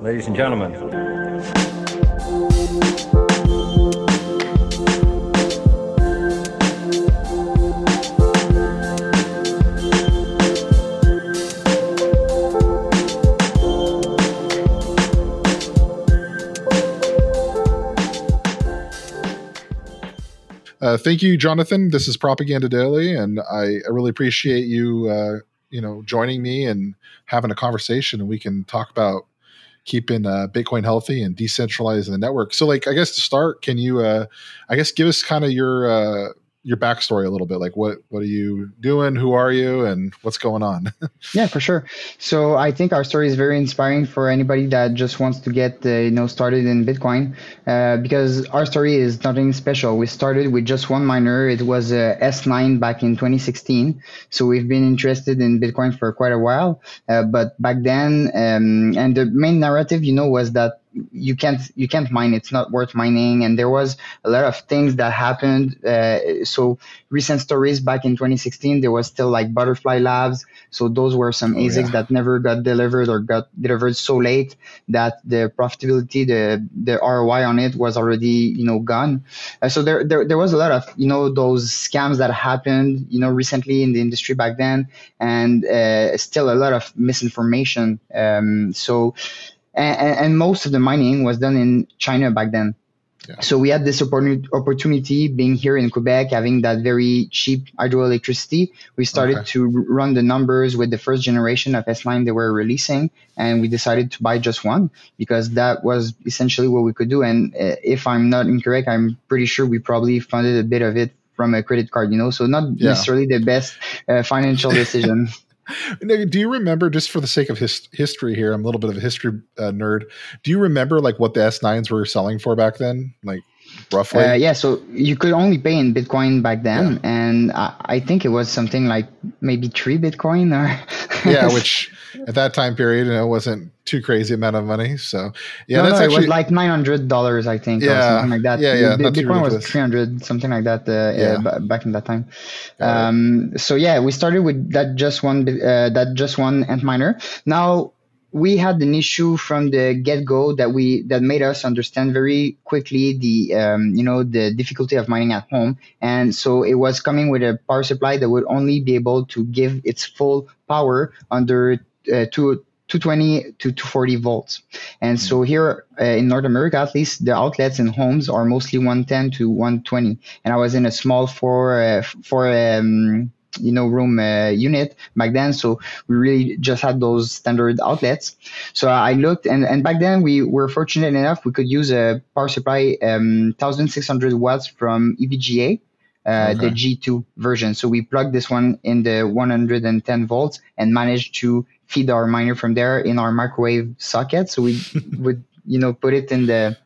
ladies and gentlemen. Uh, thank you, Jonathan. This is Propaganda Daily, and I, I really appreciate you, uh, you know, joining me and having a conversation, and we can talk about keeping uh, Bitcoin healthy and decentralizing the network. So, like, I guess to start, can you, uh, I guess, give us kind of your uh, your backstory a little bit like what what are you doing? Who are you? And what's going on? Yeah for sure. So i think our story is very inspiring for anybody that just wants to get uh, you know started in bitcoin uh, because our story is nothing special. We started with just one miner. It was a s9 back in 2016 so we've been interested in bitcoin for quite a while uh, but back then um, and the main narrative you know was that you can't you can't mine. It's not worth mining. And there was a lot of things that happened. Uh, so recent stories back in 2016 there was still like butterfly labs. So those were some oh, asics yeah. that never got delivered or got delivered so late that the profitability the the roi on it was already you know gone. Uh, so there, there there was a lot of you know those scams that happened you know recently in the industry back then. And uh, still a lot of misinformation. Um, so and, and, most of the mining was done in China back then. Yeah. So we had this opportunity being here in Quebec, having that very cheap hydroelectricity. We started okay. to run the numbers with the first generation of S line they were releasing, and we decided to buy just one because that was essentially what we could do. And uh, if I'm not incorrect, I'm pretty sure we probably funded a bit of it from a credit card, you know, so not yeah. necessarily the best uh, financial decision. do you remember, just for the sake of his, history here, I'm a little bit of a history uh, nerd. Do you remember like what the S9s were selling for back then? Like roughly? Uh, yeah, so you could only pay in Bitcoin back then, yeah. and I, I, think it was something like maybe three Bitcoin or. yeah, which at that time period, you know, wasn't too crazy amount of money. So yeah, no, that's no, actually, it was like nine hundred dollars, I think, yeah, or something like that. Yeah, yeah. Bitcoin was three hundred, something like that. Uh, yeah. b- back in that time. Um, so yeah, we started with that just one, uh, that just one Antminer. Now we had an issue from the get-go that we that made us understand very quickly the um, you know the difficulty of mining at home and so it was coming with a power supply that would only be able to give its full power under uh, two 220 to 240 volts. And so hmm. here uh, in North America, at least the outlets in homes are mostly 110 to 120. And I was in a small four, uh, four, um, you know room uh, unit back then so we really just had those standard outlets so i looked and, and back then we were fortunate enough we could use a power supply um, 1600 watts from evga uh, okay. the G2 version. So we plugged this one in the 110 volts and managed to feed our miner from there in our microwave socket. So we would, you know, put it in the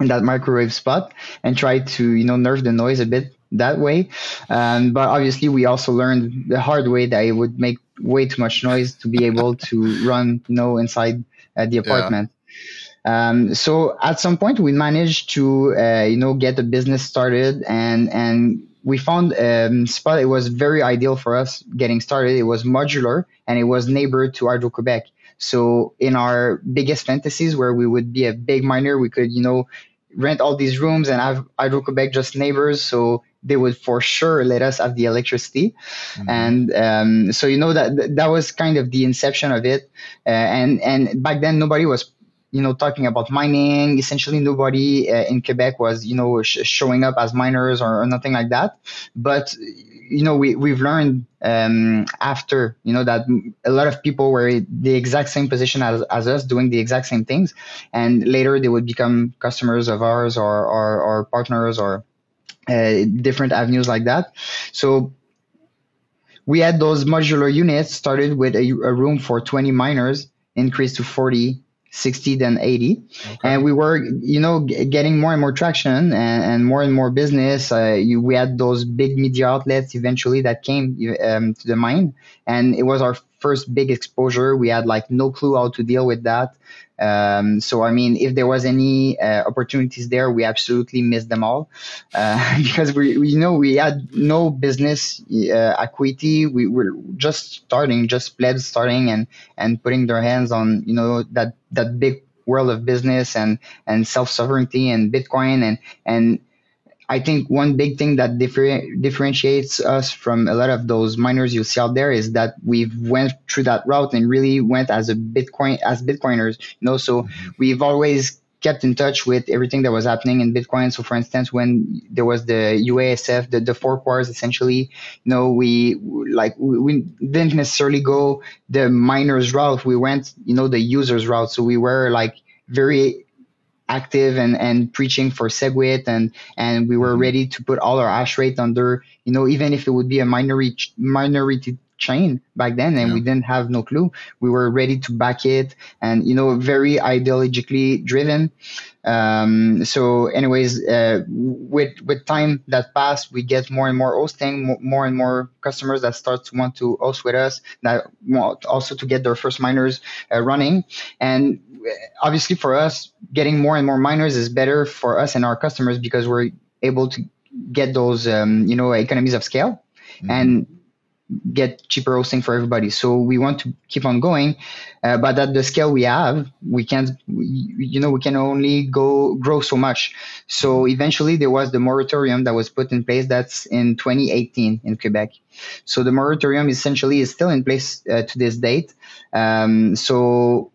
in that microwave spot and try to, you know, nerf the noise a bit that way. Um, but obviously, we also learned the hard way that it would make way too much noise to be able to run, you know, inside uh, the apartment. Yeah. Um, so at some point, we managed to, uh, you know, get the business started and and we found um, spot it was very ideal for us getting started. It was modular and it was neighbor to Hydro Quebec. So in our biggest fantasies, where we would be a big miner, we could you know rent all these rooms and have Hydro Quebec just neighbors. So they would for sure let us have the electricity, mm-hmm. and um, so you know that that was kind of the inception of it. Uh, and and back then nobody was you know talking about mining essentially nobody uh, in quebec was you know sh- showing up as miners or, or, nothing like that but you know we, we've learned um, after you know that a lot of people were in the exact same position as, as us doing the exact same things. And later they would become customers of ours or or, or partners or uh, different avenues like that. So we had those modular units started with a, a room for 20 miners increased to 40 60 than 80 okay. and we were you know getting more and more traction and, and more and more business. Uh, you, we had those big media outlets eventually that came um, to the mine. And it was our first big exposure. We had like no clue how to deal with that. Um, so I mean, if there was any uh, opportunities there, we absolutely missed them all. Uh, because we, we, know, we had no business uh, equity. We were just starting, just plebs starting and and putting their hands on, you know, that that big world of business and and self sovereignty and Bitcoin and and I think one big thing that differ- differentiates us from a lot of those miners you see out there is that we've went through that route and really went as a Bitcoin as Bitcoiners. You know, so mm-hmm. we've always kept in touch with everything that was happening in Bitcoin. So, for instance, when there was the UASF, the, the fork wars, essentially, you know, we like we, we didn't necessarily go the miners route. We went, you know, the users route. So we were like very active and, and preaching for SegWit and and we were mm-hmm. ready to put all our hash rate under you know even if it would be a minority minority chain back then and yeah. we didn't have no clue we were ready to back it and you know very ideologically driven um, so anyways uh, with with time that passed we get more and more hosting more and more customers that start to want to host with us that want also to get their first miners uh, running and obviously for us, getting more and more miners is better for us and our customers because we're able to get those, um, you know, economies of scale mm-hmm. and get cheaper hosting for everybody. So we want to keep on going, uh, but at the scale we have, we can't, you know, we can only go grow so much. So eventually there was the moratorium that was put in place. That's in 2018 in Quebec. So the moratorium essentially is still in place uh, to this date. Um, so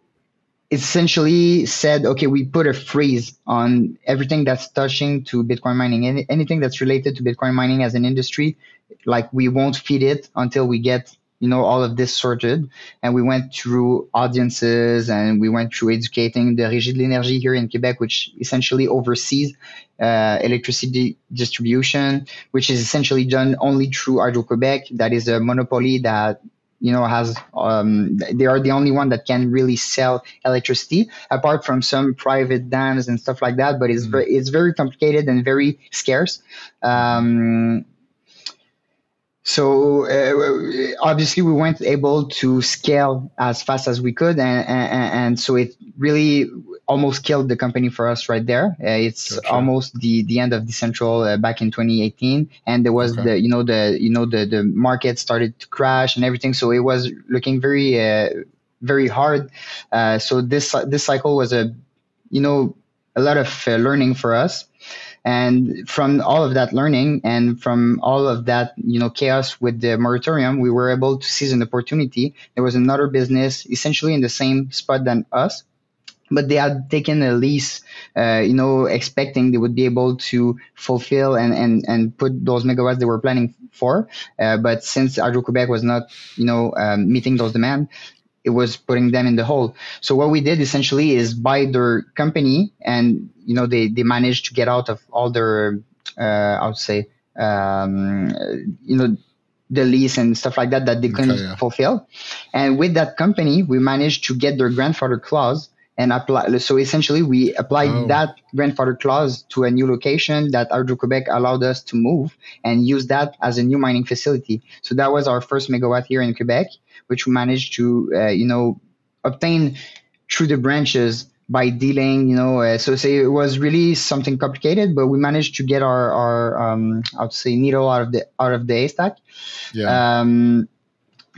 essentially said, okay, we put a freeze on everything that's touching to Bitcoin mining. Any, anything that's related to Bitcoin mining as an industry, like we won't feed it until we get you know all of this sorted and we went through audiences and we went through educating the régie de l'énergie here in quebec which essentially oversees uh, electricity distribution which is essentially done only through hydro quebec that is a monopoly that you know has um, they are the only one that can really sell electricity apart from some private dams and stuff like that but it's mm. very it's very complicated and very scarce um, so uh, obviously we weren't able to scale as fast as we could and, and, and so it really almost killed the company for us right there. Uh, it's almost the the end of decentral uh, back in 2018 and there was okay. the you know the you know the the market started to crash and everything. So it was looking very uh, very hard. Uh, so this this cycle was a you know a lot of uh, learning for us. And from all of that learning and from all of that, you know, chaos with the moratorium, we were able to seize an opportunity. There was another business essentially in the same spot than us, but they had taken a lease, uh, you know, expecting they would be able to fulfill and, and, and put those megawatts they were planning for. Uh, but since Hydro Quebec was not, you know, um, meeting those demands, it was putting them in the hole. So what we did essentially is buy their company, and you know they they managed to get out of all their uh, I would say um, you know the lease and stuff like that that they couldn't okay, yeah. fulfill. And with that company, we managed to get their grandfather clause and apply. So essentially, we applied oh. that grandfather clause to a new location that Hydro Quebec allowed us to move and use that as a new mining facility. So that was our first megawatt here in Quebec which we managed to, uh, you know, obtain through the branches by dealing, you know, uh, so say it was really something complicated, but we managed to get our, our um, I would say needle out of the out of the haystack. Yeah. Um,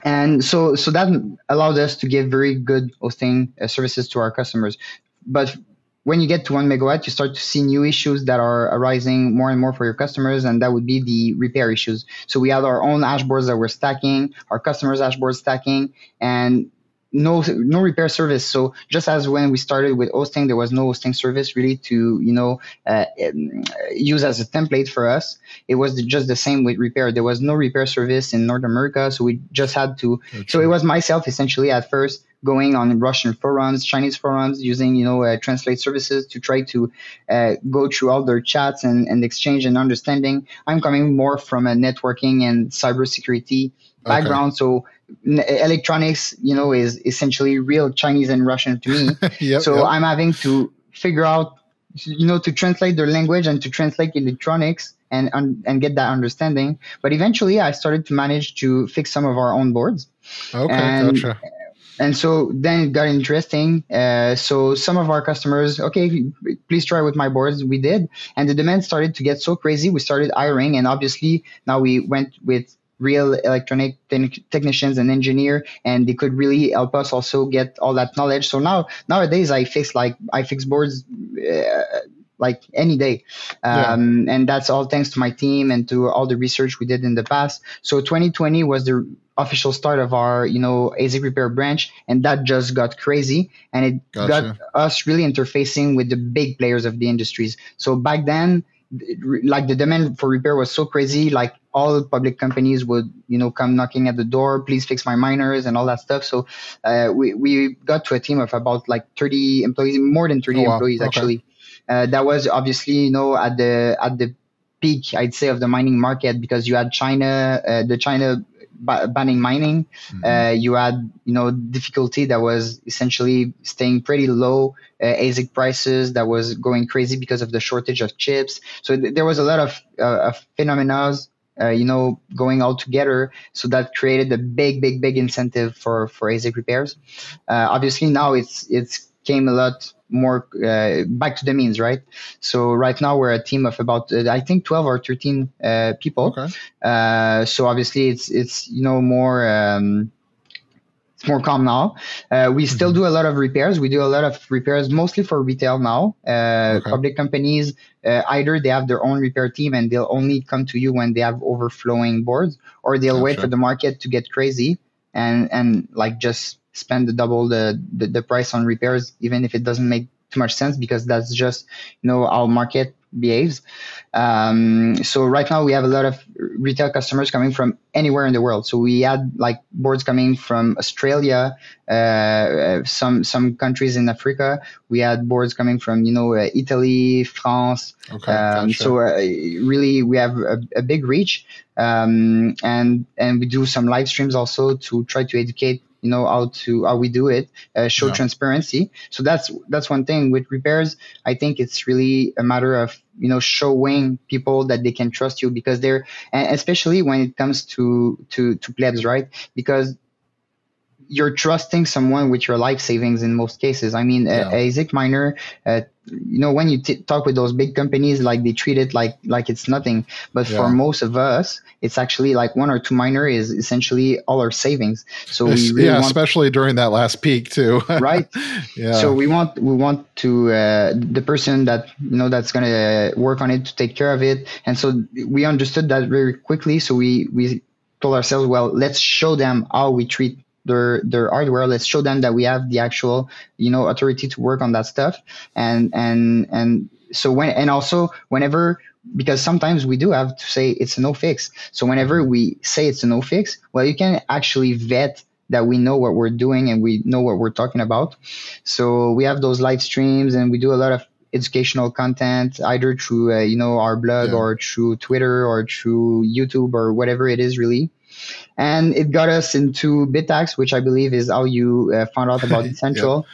and so so that allowed us to give very good hosting uh, services to our customers. But when you get to one megawatt, you start to see new issues that are arising more and more for your customers, and that would be the repair issues. So we had our own dashboards that were stacking, our customers' dashboards stacking, and no no repair service. So just as when we started with hosting, there was no hosting service really to you know uh, um, use as a template for us. It was just the same with repair. There was no repair service in North America, so we just had to. So it was myself essentially at first going on Russian forums, Chinese forums, using you know uh, translate services to try to uh, go through all their chats and, and exchange and understanding. I'm coming more from a networking and cybersecurity background, okay. so electronics, you know, is essentially real Chinese and Russian to me. yep, so yep. I'm having to figure out, you know, to translate their language and to translate electronics and and get that understanding. But eventually, I started to manage to fix some of our own boards. Okay, and, gotcha. And so then it got interesting. Uh, so some of our customers, okay, please try with my boards. We did, and the demand started to get so crazy. We started hiring, and obviously now we went with real electronic te- technicians and engineer, and they could really help us also get all that knowledge. So now nowadays I fix like I fix boards. Uh, like any day. Um, yeah. And that's all thanks to my team and to all the research we did in the past. So 2020 was the official start of our, you know, ASIC repair branch, and that just got crazy, and it gotcha. got us really interfacing with the big players of the industries. So back then, like the demand for repair was so crazy, like all public companies would, you know, come knocking at the door, please fix my miners and all that stuff. So uh, we we got to a team of about like 30 employees, more than 30 oh, wow. employees okay. actually. Uh, that was obviously, you know, at the at the peak, I'd say, of the mining market because you had China, uh, the China banning mining. Mm-hmm. Uh, you had, you know, difficulty that was essentially staying pretty low. Uh, ASIC prices that was going crazy because of the shortage of chips. So th- there was a lot of, uh, of phenomena, uh, you know, going all together. So that created a big, big, big incentive for for ASIC repairs. Uh, obviously, now it's it's came a lot more uh, back to the means, right? So right now we're a team of about uh, I think 12 or 13 uh, people. Okay. Uh, so obviously it's it's you know more. Um, it's more calm now. Uh, we mm-hmm. still do a lot of repairs. We do a lot of repairs mostly for retail now. Uh, okay. Public companies, either they have their own repair team and they'll only come to you when they have overflowing boards, or they'll wait for the market to get crazy and and like just spend the double the, the, the price on repairs, even if it doesn't make too much sense because that's just you know our market behaves. Um, so right now we have a lot of retail customers coming from anywhere in the world. So we had like boards coming from Australia, uh, some some countries in Africa. We had boards coming from you know uh, Italy, France. Okay, um, gotcha. So uh, really we have a, a big reach, um, and and we do some live streams also to try to educate you know how to how we do it uh, show yeah. transparency. So that's that's one thing. With repairs i think it's really a matter of you know showing people that they can trust you because they're especially when it comes to to to plebs right? Because you're trusting someone with your life savings in most cases. I mean, yeah. a, a ASIC miner, uh, you know, when you t- talk with those big companies, like they treat it like like it's nothing. But yeah. for most of us, it's actually like one or two miner is essentially all our savings. So we really yeah, especially during that last peak too. right. Yeah. So we want we want to uh, the person that you know that's gonna work on it to take care of it, and so we understood that very quickly. So we we told ourselves, well, let's show them how we treat their their hardware. Let's show them that we have the actual you know authority to work on that stuff. And and and so when and also whenever because sometimes we do have to say it's a no fix so whenever we say it's a no fix well you can actually vet that we know what we're doing and we know what we're talking about. So we have those live streams and we do a lot of educational content either through uh, you know our blog yeah. or through twitter or through youtube or whatever it is really and it got us into Bitaxe, which I believe is how you uh, found out about Decentral. yeah.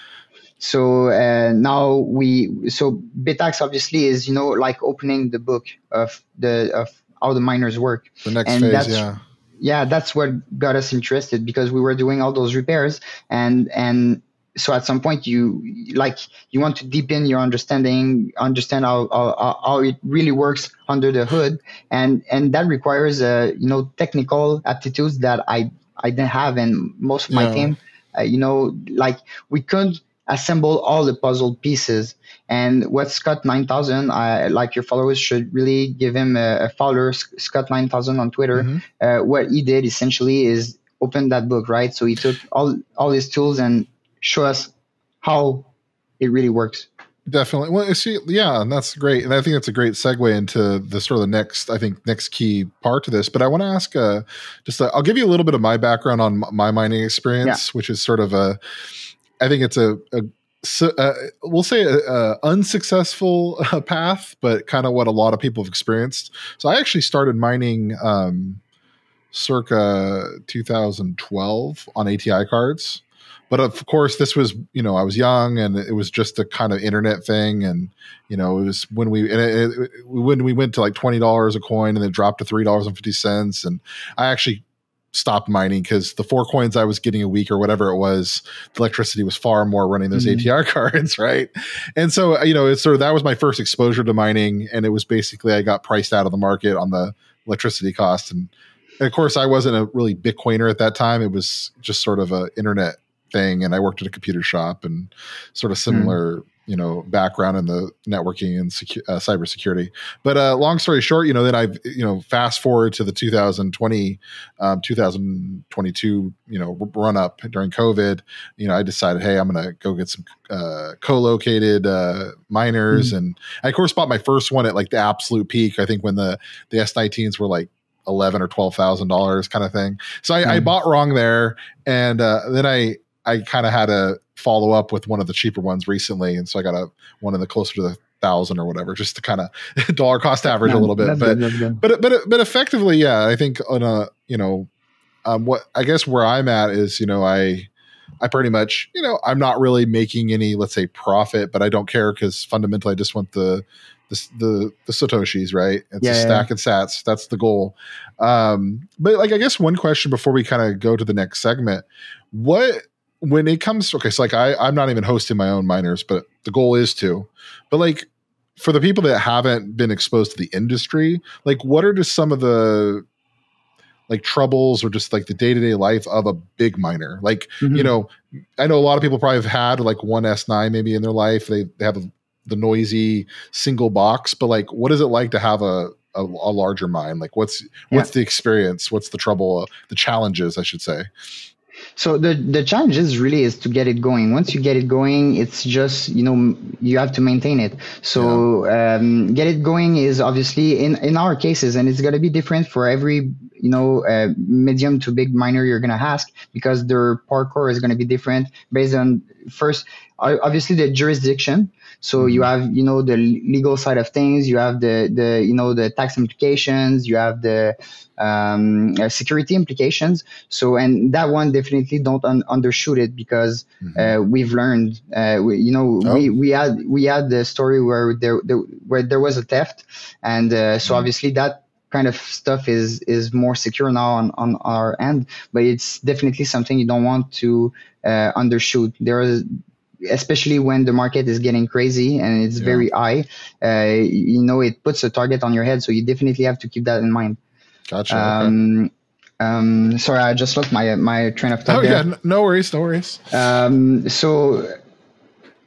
So uh, now we so Bitaxe obviously is you know like opening the book of the of how the miners work. The next and phase, yeah. Yeah, that's what got us interested because we were doing all those repairs and and so at some point you like you want to deepen your understanding understand how, how, how it really works under the hood. And and that requires uh, you know technical aptitudes that i i didn't have and most of my yeah. team. Uh, you know like we couldn't assemble all the puzzle pieces. And what Skot 9000 I, like your followers should really give him a, a follower Skot 9000 on twitter. Mm-hmm. uh, what he did essentially is open that book right? So he took all all his tools and show us how it really works. Definitely. Well, see, yeah, and that's great, and I think that's a great segue into the sort of the next, I think, next key part to this. But I want to ask, uh, just i will give you a little bit of my background on my mining experience, yeah. which is sort of a, I think it's a, a so, uh, we'll say a, a unsuccessful uh, path, but kind of what a lot of people have experienced. So I actually started mining um, circa 2012 on ATI cards but of course this was you know i was young and it was just a kind of internet thing and you know it was when we and it, it, when we went to like $20 a coin and then dropped to $3.50 and i actually stopped mining because the four coins i was getting a week or whatever it was the electricity was far more running those mm-hmm. ATI cards right and so you know it's sort of that was my first exposure to mining and it was basically i got priced out of the market on the electricity cost and and of course, I wasn't a really Bitcoiner at that time. It was just sort of a internet thing, and I worked at a computer shop and sort of similar. Mm you know background in the networking and secu- uh, cybersecurity. But uh, long story short, you know, then I you know fast forward to the 2020, um, 2022, you know, run up during COVID. You know, I decided, hey, I'm gonna go get some uh, co-located uh, miners, mm-hmm. and I of course bought my first one at like the absolute peak. I think when the the S19s were like eleven or twelve thousand dollars, kind of thing. So I, mm-hmm. I bought wrong there, and uh, then I I kind of had to follow up with one of the cheaper ones recently, and so I got a one of the closer to the thousand or whatever, just to kind of dollar cost average a little bit. But, good, but but but effectively, yeah, I think on a you know, um, what I guess where I'm at is you know I. I pretty much, you know, I'm not really making any, let's say, profit, but I don't care because fundamentally, I just want the the the, the satoshis, right? It's yeah, a stack yeah. and sats. That's the goal. Um, but like, I guess one question before we kind of go to the next segment: what when it comes okay so like i i'm not even hosting my own miners but the goal is to but like for the people that haven't been exposed to the industry like what are just some of the like troubles or just like the day-to-day life of a big miner? Like mm-hmm. you know i know a lot of people probably have had like one s9 maybe in their life. They, they have a, the noisy single box but like what is it like to have a a, a larger mine? Like what's what's yeah. the experience? What's the trouble uh, the challenges i should say so the the challenge is really is to get it going. Once you get it going, it's just you know you have to maintain it. So yeah. um, get it going is obviously in in our cases, and it's gonna be different for every you know uh, medium to big miner you're gonna ask because their parkour is gonna be different based on first obviously the jurisdiction so mm-hmm. you have you know the legal side of things you have the the you know the tax implications you have the um, uh, security implications so and that one definitely don't un- undershoot it because mm-hmm. uh, we've learned uh, we, you know oh. we, we had we had the story where there, there where there was a theft and uh, so mm-hmm. obviously that kind of stuff is is more secure now on, on our end but it's definitely something you don't want to uh, undershoot there is especially when the market is getting crazy and it's yeah. very high, uh, you know, it puts a target on your head. So you definitely have to keep that in mind. Gotcha. Um, okay. um, sorry, I just lost my my train of thought. Oh there. yeah, no worries, no worries. Um, so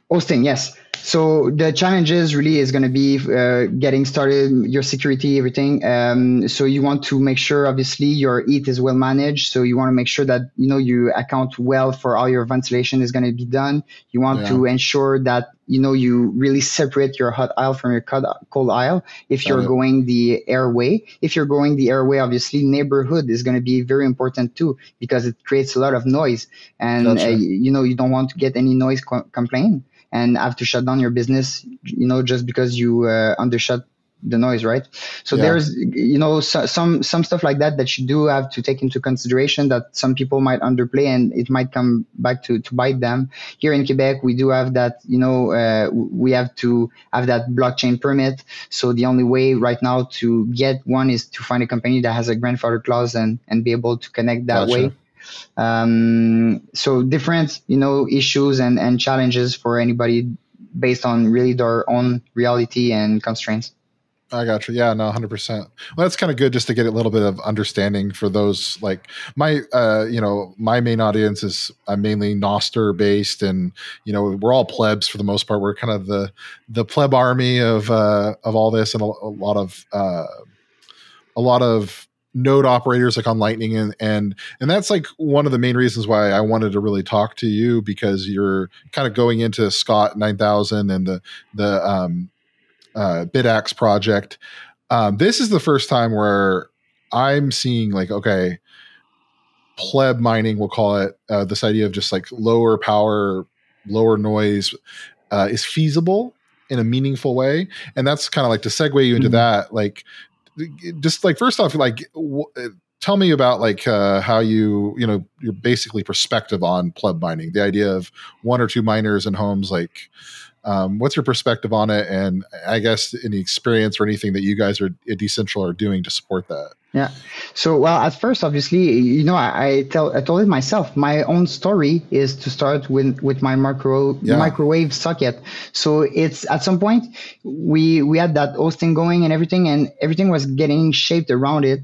hosting, yes. So the challenges really is going to be uh, getting started, your security, everything. Um, so you want to make sure, obviously, your ETH is well managed. So you want to make sure that you know you account well for all your ventilation is going to be done. You want yeah. to ensure that you know you really separate your hot aisle from your cold aisle. If you're going the airway, if you're going the airway, obviously neighborhood is going to be very important too because it creates a lot of noise, and uh, you know you don't want to get any noise co- complaint and have to shut down your business, you know, just because you uh, undershot the noise, right? So yeah. there's, you know, so, some some stuff like that that you do have to take into consideration that some people might underplay and it might come back to to bite them. Here in Quebec, we do have that, you know, uh, we have to have that blockchain permit. So the only way right now to get one is to find a company that has a grandfather clause and and be able to connect that gotcha. way. Um, so different, you know, issues and, and challenges for anybody based on really their own reality and constraints. I got you. Yeah, no, hundred percent. Well, that's kind of good just to get a little bit of understanding for those. Like my, uh, you know, my main audience is I'm mainly Nostr based, and you know, we're all plebs for the most part. We're kind of the the pleb army of uh, of all this, and a, a lot of uh, a lot of node operators like on lightning and and and that's like one of the main reasons why i wanted to really talk to you because you're kind of going into Skot 9000 and the the um uh Bitaxe project um this is the first time where i'm seeing like okay pleb mining we'll call it uh, this idea of just like lower power lower noise uh, is feasible in a meaningful way and that's kind of like to segue you into mm-hmm. that like just like first off, like w- uh, tell me about like uh, how you you know your basically perspective on pleb mining, the idea of one or two miners in homes, like. Um, what's your perspective on it, and I guess any experience or anything that you guys are at Decentral are doing to support that? Yeah. So, well, at first, obviously, you know, I, I, tell I told it myself. My own story is to start with with my micro yeah. microwave socket. So it's at some point we we had that hosting going and everything, and everything was getting shaped around it.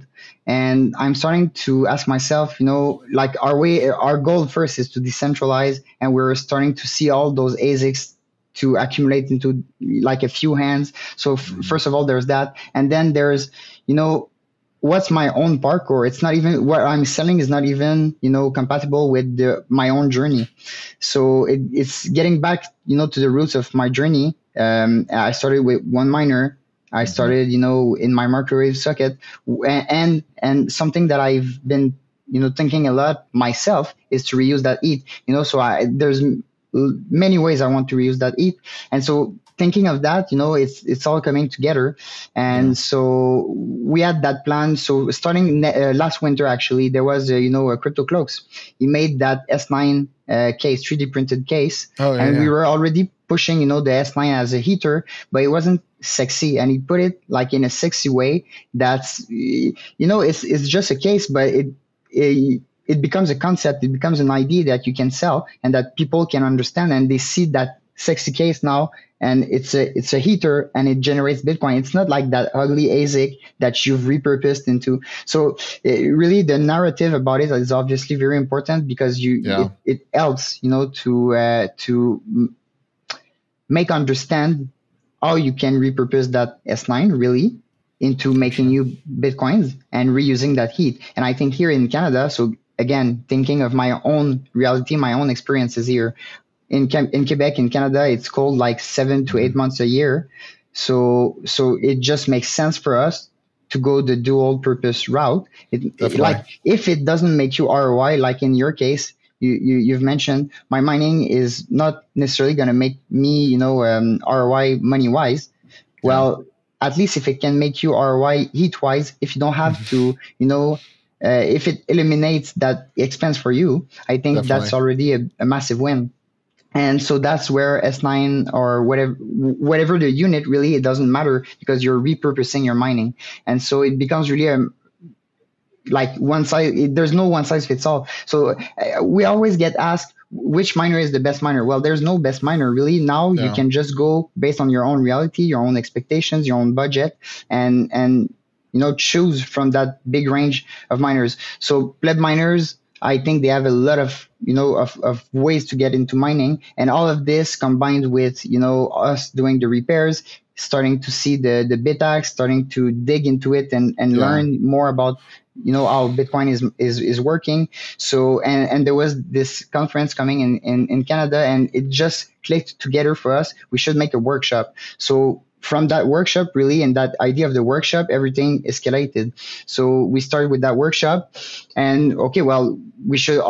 and I'm starting to ask myself, you know, like our way, our goal first is to decentralize, and we're starting to see all those ASICs to accumulate into like a few hands. So f- mm-hmm. first of all, there's that, and then there's, you know, what's my own parkour? It's not even what I'm selling is not even you know compatible with the, my own journey. So it, it's getting back, you know, to the roots of my journey. Um, I started with one miner I mm-hmm. started, you know, in my microwave socket, and and something that I've been, you know, thinking a lot myself is to reuse that heat. You know, so I there's many ways I want to reuse that heat, and so thinking of that, you know, it's it's all coming together, and yeah. so we had that plan. So starting ne- uh, last winter, actually, there was uh, you know a CryptoCloaks. He made that S9 uh, case, 3D printed case, oh, yeah, and yeah. we were already pushing you know the S9 as a heater, but it wasn't sexy, and he put it like in a sexy way. That's you know it's it's just a case, but it, it it becomes a concept, it becomes an idea that you can sell and that people can understand, and they see that sexy case now and it's a it's a heater and it generates bitcoin. It's not like that ugly asic that you've repurposed into. So it, really the narrative about it is obviously very important because you yeah. it, it, helps you know to uh, to make understand how you can repurpose that s9 really into making new bitcoins and reusing that heat. And i think here in canada so again thinking of my own reality my own experiences here in in Quebec in Canada it's cold like 7 to 8 mm-hmm. months a year so so it just makes sense for us to go the dual purpose route it, it, like if it doesn't make you ROI like in your case you, you you've mentioned my mining is not necessarily going to make me you know um, ROI money wise well yeah. at least if it can make you ROI heat wise if you don't have mm-hmm. to you know uh, if it eliminates that expense for you, I think Definitely. that's already a, a massive win. And so that's where s9 or whatever whatever the unit really it doesn't matter because you're repurposing your mining. And so it becomes really a like one size there's no one size fits all. So uh, we always get asked which miner is the best miner? Well there's no best miner really. Now yeah. you can just go based on your own reality your own expectations your own budget and and you know choose from that big range of miners so pleb miners I think they have a lot of you know of, of ways to get into mining, and all of this combined with you know us doing the repairs, starting to see the the Bitaxe, starting to dig into it and and yeah. learn more about you know how Bitcoin is is is working. So and and there was this conference coming in in, in Canada, and it just clicked together for us. We should make a workshop. So from that workshop really and that idea of the workshop everything escalated. So we started with that workshop and okay well we should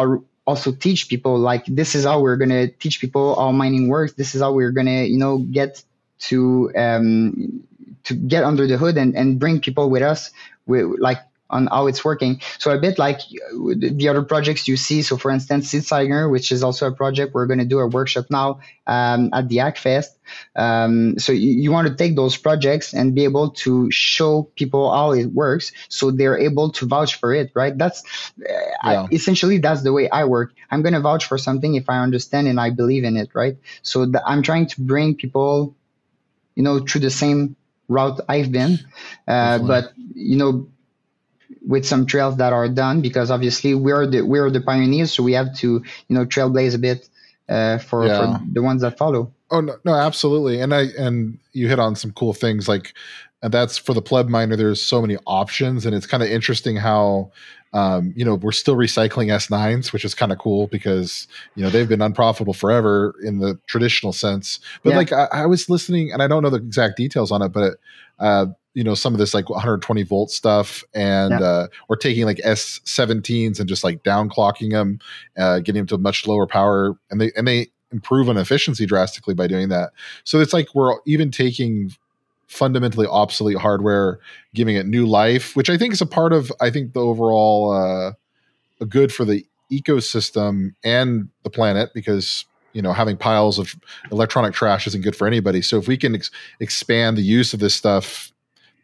also teach people like this is how we're going to teach people how mining works. This is how we're going to you know get to um to get under the hood and, and bring people with us with like on how it's working. So a bit like the other projects you see. So for instance, SeedSigner, which is also a project we're going to do a workshop now um, at the Hackfest. Um, so you, you, want to take those projects and be able to show people how it works, so they're able to vouch for it, right? That's uh, yeah. I, essentially that's the way I work. I'm going to vouch for something if I understand and I believe in it, right? So the, I'm trying to bring people, you know, through the same route I've been, uh, but you know with some trails that are done because obviously we're the we're the pioneers, so we have to you know trailblaze a bit uh, for, yeah. for the ones that follow. Oh no, no, absolutely, and I and you hit on some cool things like, and that's for the pleb miner. There's so many options, and it's kind of interesting how um, you know, we're still recycling S9s, which is kind of cool because, you know, they've been unprofitable forever in the traditional sense. But yeah. like, I, I, was listening and I don't know the exact details on it, but, uh, you know, some of this like 120 volt stuff and, yeah. uh, or taking like S17s and just like downclocking them, uh, getting them to much lower power. And they, and they, improve on efficiency drastically by doing that. So it's like we're even taking fundamentally obsolete hardware, giving it new life, which I think is a part of I think the overall uh, a good for the ecosystem and the planet because you know having piles of electronic trash isn't good for anybody. So if we can ex- expand the use of this stuff,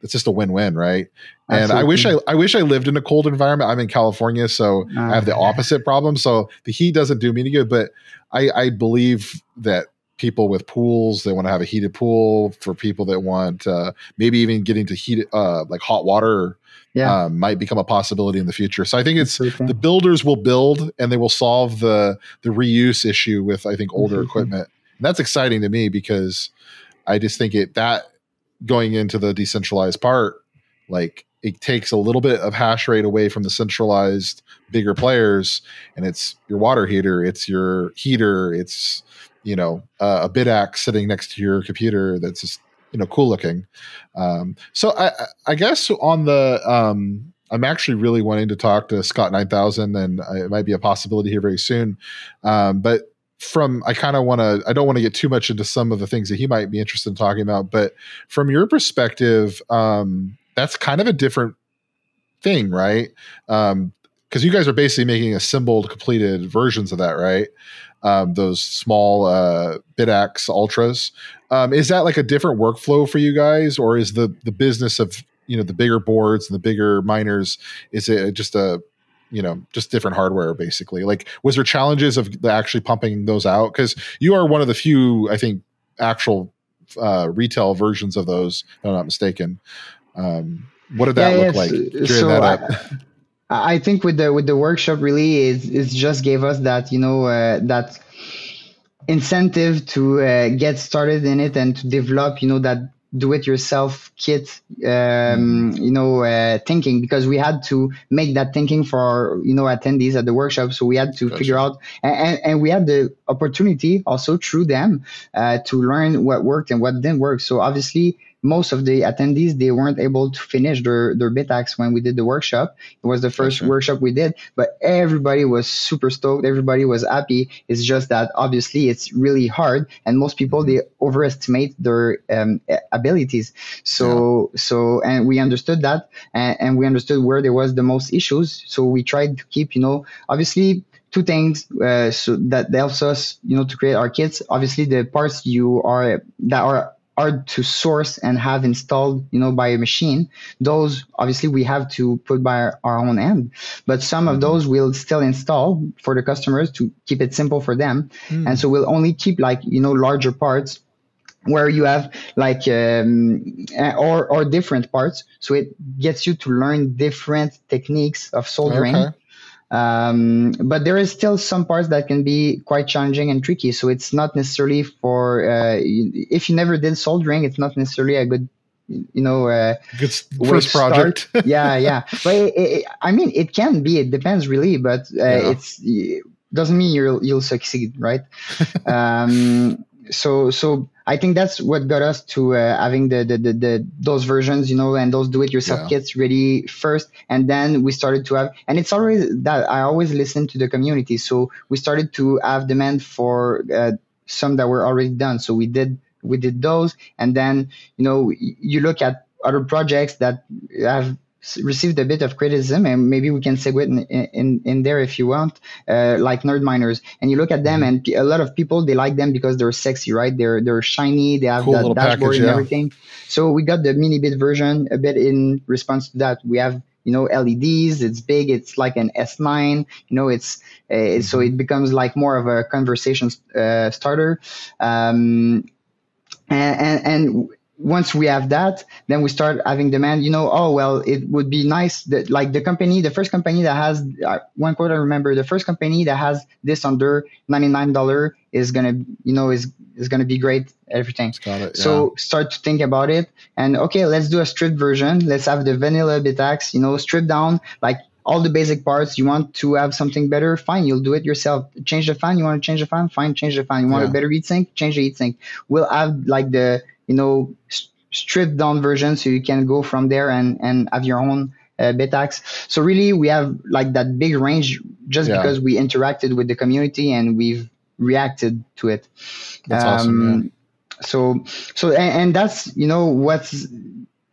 it's just a win-win, right? And Absolutely. I wish I I wish I lived in a cold environment. I'm in California, so uh, I have the opposite problem. So the heat doesn't do me any good, but I, I believe that people with pools they want to have a heated pool for people that want uh, maybe even getting to heat uh, like hot water yeah. Um, might become a possibility in the future. So I think it's the builders will build and they will solve the the reuse issue with I think older equipment. And that's exciting to me because I just think it that going into the decentralized part, like it takes a little bit of hash rate away from the centralized bigger players, and it's your water heater, it's your heater, it's you know uh, a Bitaxe sitting next to your computer that's just you know cool looking. Um, so I, I guess on the um, I'm actually really wanting to talk to Skot 9000, and it might be a possibility here very soon. Um, but from I kind of want to I don't want to get too much into some of the things that he might be interested in talking about, but from your perspective, um, that's kind of a different thing, right? Um, because you guys are basically making assembled, completed versions of that, right? Um, those small uh, ultras. Um, is that like a different workflow for you guys, or is the the business of you know the bigger boards and the bigger miners is it just a you know just different hardware basically. Like was there challenges of actually pumping those out? Because you are one of the few i think actual uh, retail versions of those if i'm not mistaken. Um, what did that yeah, look like? So that I, I, think with the with the workshop really is it just gave us that you know uh, that incentive to uh, get started in it and to develop you know that do-it-yourself kit um, mm. you know uh, thinking because we had to make that thinking for our, you know attendees at the workshop so we had to gotcha. figure out and, and we had the opportunity also through them uh, to learn what worked and what didn't work so obviously most of the attendees they weren't able to finish their their Bitaxe when we did the workshop it was the first sure. workshop we did but everybody was super stoked everybody was happy it's just that obviously it's really hard and most people mm-hmm. they overestimate their um, abilities so yeah. so and we understood that and, and we understood where there was the most issues so we tried to keep you know obviously two things uh, so that helps us you know to create our kits obviously the parts you are that are hard to source and have installed, you know, by a machine. Those obviously we have to put by our, our own end, but some mm-hmm. of those we'll still install for the customers to keep it simple for them. Mm. And so we'll only keep like, you know, larger parts where you have like um, or or different parts so it gets you to learn different techniques of soldering okay. Um, but there is still some parts that can be quite challenging and tricky. So it's not necessarily for uh, if you never did soldering, it's not necessarily a good you know uh, good first project. yeah, yeah. But it, it, I mean, it can be. It depends really, but uh, yeah. it's it doesn't mean you'll you'll succeed, right? um, so so I think that's what got us to uh, having the, the, the the those versions, you know, and those do-it-yourself yeah. kits ready first, and then we started to have, and it's always that I always listen to the community, so we started to have demand for uh, some that were already done. So we did we did those, and then you know you look at other projects that have received a bit of criticism, and maybe we can segue in, in, in there if you want, uh, like nerd miners. And you look at them, mm-hmm. and a lot of people they like them because they're sexy, right? They're they're shiny, they have cool that dashboard package, and yeah. everything. So we got the mini bit version a bit in response to that. We have you know LEDs. It's big. It's like an S9. You know, it's uh, mm-hmm. so it becomes like more of a conversation uh, starter. Um, and, and, and once we have that, then we start having demand. You know, oh well, it would be nice that like the company, the first company that has uh, one quote I remember, the first company that has this under ninety nine dollar is gonna, you know, is is gonna be great. Everything. It, yeah. So start to think about it, and okay, let's do a stripped version. Let's have the vanilla Bitaxe, you know, stripped down like all the basic parts. You want to have something better? Fine, you'll do it yourself. Change the fan. You want to change the fan? Fine, change the fan. You want yeah. a better heatsink? Change the heatsink. We'll have like the you know stripped down version so you can go from there and and have your own uh, Bitaxe. So really, we have like that big range just yeah. because we interacted with the community and we've reacted to it. That's um, awesome. So so and, and that's you know what's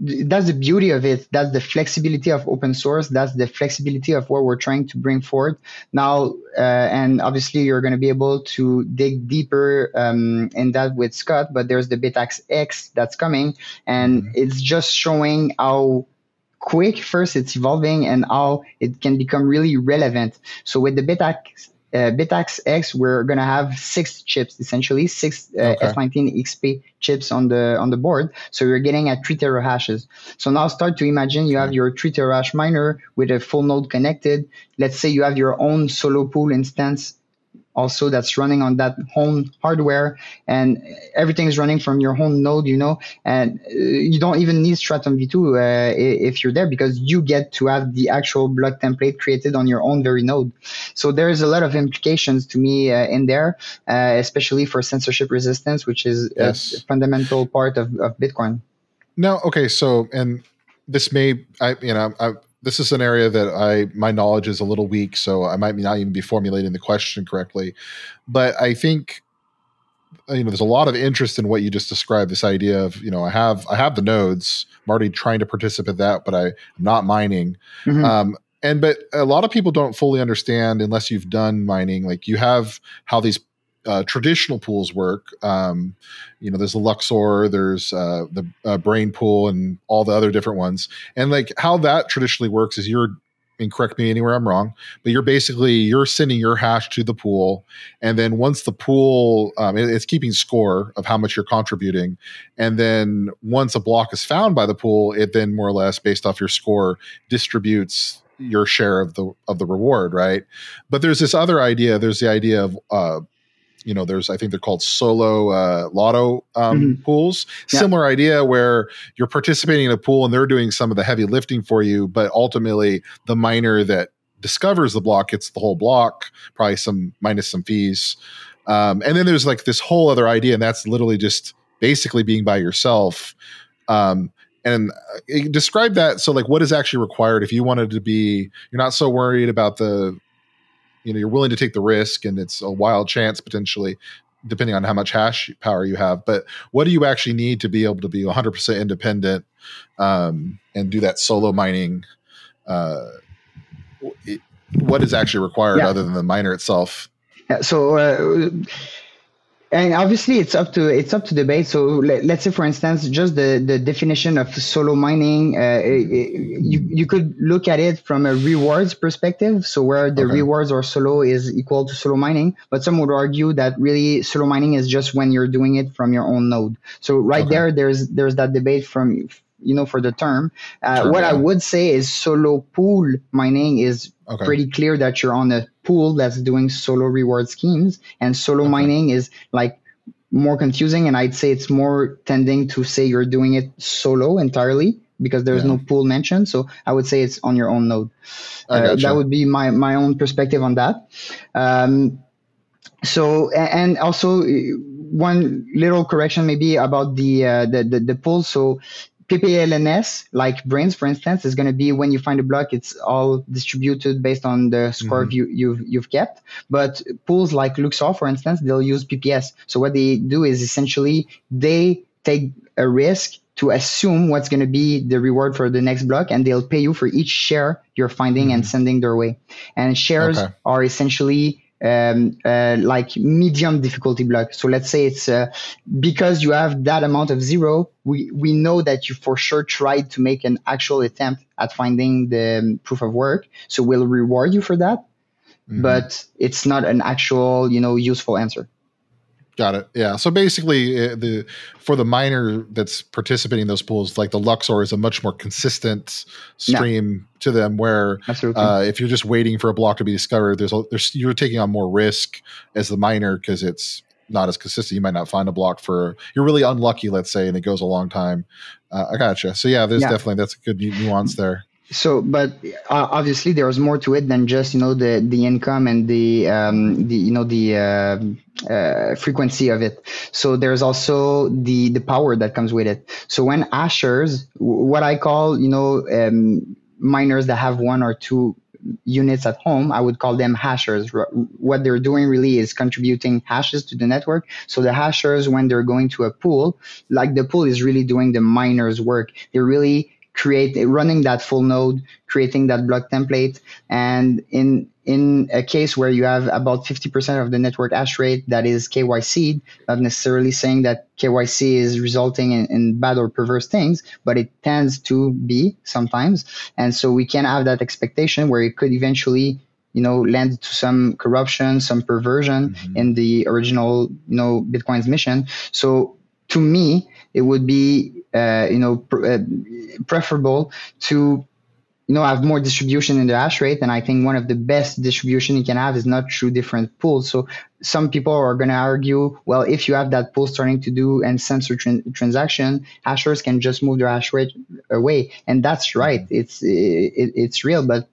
that's the beauty of it. That's the flexibility of open source. That's the flexibility of what we're trying to bring forward now. Uh, and obviously, you're going to be able to dig deeper um, in that with Skot. But there's the Bitaxe X that's coming, and mm-hmm. it's just showing how quick first it's evolving and how it can become really relevant. So with the Bitaxe uh, Bitaxe X, we're gonna have six chips essentially, six uh, okay. S19 XP chips on the on the board. So you're getting at three terahashes. So now start to imagine you have your three terahash miner with a full node connected. Let's say you have your own solo pool instance also that's running on that home hardware and everything is running from your home node you know and uh, you don't even need stratum v2 uh, if you're there because you get to have the actual block template created on your own very node so there's a lot of implications to me uh, in there uh, especially for censorship resistance which is yes. a fundamental part of, of bitcoin now okay so and this may i you know I, this is an area that I my knowledge is a little weak, so I might not even be formulating the question correctly. But I think you know there's a lot of interest in what you just described. This idea of you know I have I have the nodes. I'm already trying to participate in that, but I, am not mining. Mm-hmm. Um, and but a lot of people don't fully understand unless you've done mining. Like you have how these uh, traditional pools work. Um, you know, there's the Luxor, there's uh, the uh, Braiins Pool, and all the other different ones. And like how that traditionally works is you're, and correct me anywhere I'm wrong, but you're basically you're sending your hash to the pool, and then once the pool, um, it, it's keeping score of how much you're contributing, and then once a block is found by the pool, it then more or less based off your score distributes your share of the of the reward, right? But there's this other idea. There's the idea of uh, you know there's i think they're called solo uh, lotto um, mm-hmm. pools yeah. similar idea where you're participating in a pool and they're doing some of the heavy lifting for you but ultimately the miner that discovers the block gets the whole block probably some minus some fees um, and then there's like this whole other idea and that's literally just basically being by yourself um, and uh, describe that so like what is actually required if you wanted to be you're not so worried about the you know you're willing to take the risk and it's a wild chance potentially depending on how much hash power you have but what do you actually need to be able to be 100% independent um, and do that solo mining uh, it, what is actually required yeah. other than the miner itself yeah, so uh, and obviously it's up to it's up to debate so let, us say for instance just the the definition of solo mining uh, you you could look at it from a rewards perspective so where the okay. rewards or solo is equal to solo mining but some would argue that really solo mining is just when you're doing it from your own node so right okay. there there's there's that debate from you know for the term uh, sure, what yeah. i would say is solo pool mining is okay. pretty clear that you're on a pool that's doing solo reward schemes and solo okay. mining is like more confusing and i'd say it's more tending to say you're doing it solo entirely because there's yeah. no pool mentioned so i would say it's on your own node uh, that would be my my own perspective on that um, so and also one little correction maybe about the uh, the, the the pool so PPLNS, like Braiins, for instance, is going to be when you find a block, it's all distributed based on the score mm-hmm. you, you've, you've kept. But pools like Luxor, for instance, they'll use PPS. So what they do is essentially they take a risk to assume what's going to be the reward for the next block and they'll pay you for each share you're finding mm-hmm. and sending their way. And shares okay. are essentially um, uh, like medium difficulty block. So let's say it's uh, because you have that amount of zero, we, we know that you for sure tried to make an actual attempt at finding the um, proof of work. So we'll reward you for that, mm-hmm. but it's not an actual, you know, useful answer. Got it. Yeah. So basically, uh, the for the miner that's participating in those pools, like the Luxor is a much more consistent stream yeah. to them. Where uh, if you're just waiting for a block to be discovered, there's a, there's you're taking on more risk as the miner because it's not as consistent. You might not find a block for you're really unlucky, let's say, and it goes a long time. Uh, I gotcha. So yeah, there's yeah. definitely that's a good nuance there so but uh, obviously there's more to it than just you know the the income and the um the you know the uh, uh, frequency of it. So there's also the the power that comes with it. So when hashers what i call you know um, miners that have one or two units at home i would call them hashers. What they're doing really is contributing hashes to the network. So the hashers when they're going to a pool like the pool is really doing the miners work. They're really create running that full node, creating that block template. And in in a case where you have about 50% of the network hash rate that is KYC, not necessarily saying that KYC is resulting in, in bad or perverse things, but it tends to be sometimes. And so we can have that expectation where it could eventually you know led to some corruption, some perversion mm-hmm. in the original you know Bitcoin's mission. So to me, it would be uh, you know pr- uh, preferable to you know have more distribution in the hash rate. And i think one of the best distribution you can have is not through different pools. So some people are going to argue well if you have that pool starting to do and censor transaction hashers can just move their hash rate away. And that's right. It's it, it's real. But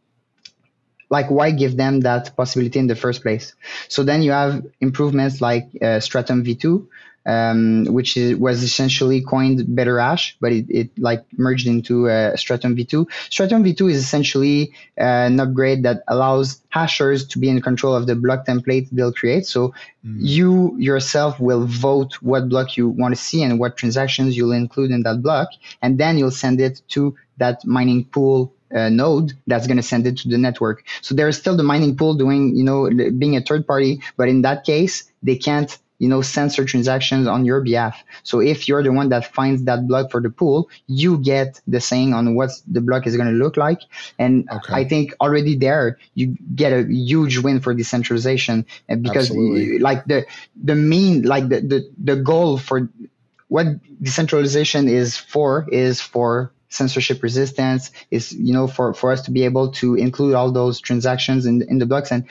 like why give them that possibility in the first place? So then you have improvements like uh, stratum v2 um, which is, was essentially coined Better Hash, but it, it like merged into uh, Stratum v2. Stratum v2 is essentially uh, an upgrade that allows hashers to be in control of the block template they'll create. So mm. you yourself will vote what block you want to see and what transactions you'll include in that block, and then you'll send it to that mining pool uh, node that's going to send it to the network. So there's still the mining pool doing, you know, being a third party, but in that case, they can't you know, censor transactions on your behalf. So if you're the one that finds that block for the pool, you get the saying on what the block is going to look like. And okay. I think already there, you get a huge win for decentralization uh, because Absolutely. like the, the main, like the, the, the goal for what decentralization is for is for censorship resistance is you know for for us to be able to include all those transactions in in the blocks and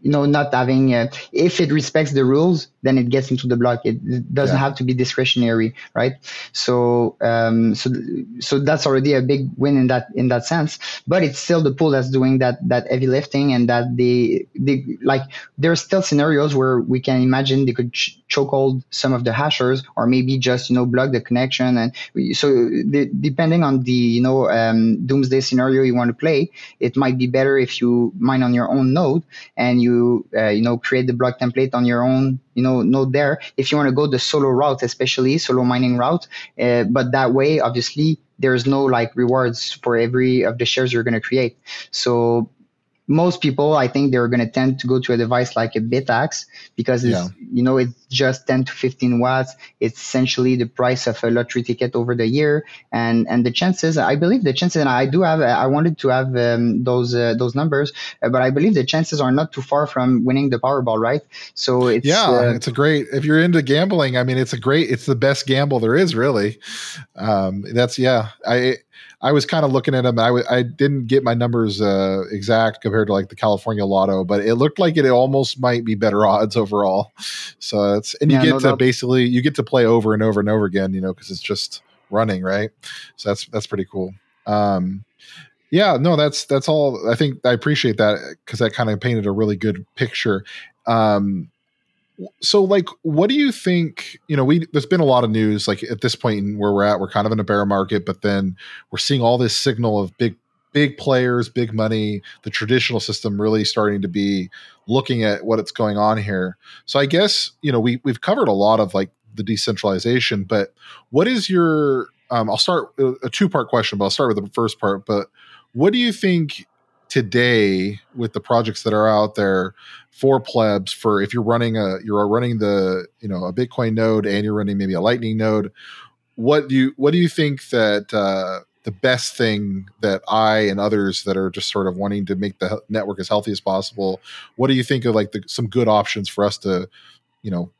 you know not having uh, if it respects the rules then it gets into the block. It, doesn't yeah. have to be discretionary right? So um, so so that's already a big win in that in that sense. But it's still the pool that's doing that that heavy lifting and that they they like there are still scenarios where we can imagine they could ch- chokehold some of the hashers or maybe just you know block the connection. And so the, depending on the you know um, doomsday scenario you want to play it might be better if you mine on your own node and you uh, you know create the block template on your own you know node there if you want to go the solo route especially solo mining route uh, but that way obviously there's no like rewards for every of the shares you're going to create. So most people, I think they're going to tend to go to a device like a Bitaxe because it's, yeah. you know, it's just 10 to 15 watts. It's essentially the price of a lottery ticket over the year. And, and the chances, I believe the chances, and I do have, I wanted to have um, those, uh, those numbers, uh, but I believe the chances are not too far from winning the Powerball, right? So it's, yeah, uh, it's a great, if you're into gambling, I mean, it's a great, it's the best gamble there is really. Um, that's, yeah, I, I was kind of looking at them. I w- I didn't get my numbers uh, exact compared to like the California Lotto, but it looked like it almost might be better odds overall. So it's and you yeah, get no to doubt. basically you get to play over and over and over again, you know, because it's just running right. So that's that's pretty cool. Um, yeah, no, that's that's all. I think I appreciate that because that kind of painted a really good picture. Um, so like what do you think you know we there's been a lot of news like at this point where we're at we're kind of in a bear market but then we're seeing all this signal of big big players big money the traditional system really starting to be looking at what it's going on here. So i guess you know we we've covered a lot of like the decentralization but what is your um, i'll start a two part question but i'll start with the first part but what do you think today with the projects that are out there for plebs for if you're running a you're running the you know a bitcoin node and you're running maybe a lightning node what do you what do you think that uh, the best thing that i and others that are just sort of wanting to make the network as healthy as possible what do you think of like the, some good options for us to you know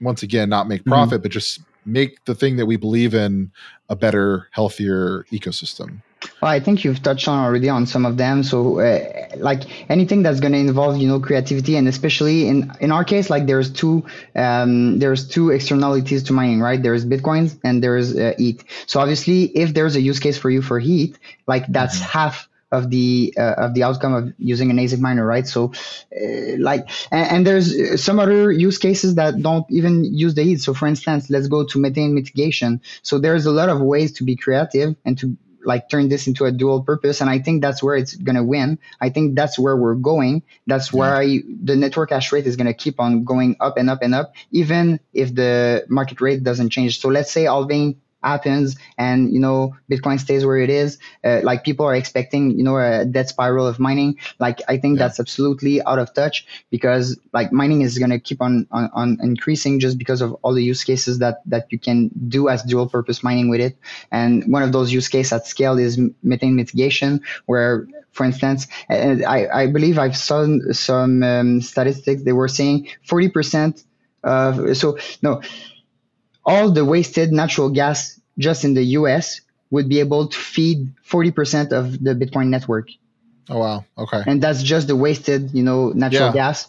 once again not make mm-hmm. profit mm-hmm. but just make the thing that we believe in a better healthier ecosystem well, I think you've touched on already on some of them. So, uh, like anything that's going to involve, you know, creativity, and especially in in our case, like there's two um, there's two externalities to mining, right? There's bitcoins and there's uh, ETH. So obviously, if there's a use case for you for heat, like that's mm-hmm. half of the uh, of the outcome of using an ASIC miner, right? So, uh, like, and, and, there's some other use cases that don't even use the heat. So, for instance, let's go to methane mitigation. So, there's a lot of ways to be creative and to like turn this into a dual purpose and i think that's where it's going to win. I think that's where we're going. That's where I, the network hash rate is going to keep on going up and up and up even if the market rate doesn't change. So let's say halving happens and you know Bitcoin stays where it is, uh, like people are expecting you know a dead spiral of mining. Like I think yeah. that's absolutely out of touch because like mining is going to keep on, on on increasing just because of all the use cases that that you can do as dual purpose mining with it. And one of those use cases at scale is methane mitigation, where for instance, I, I believe I've saw some um, statistics. They were saying 40% of, so no, all the wasted natural gas just in the US would be able to feed 40% of the Bitcoin network. Oh, wow. Okay. And that's just the wasted, you know, natural yeah. gas.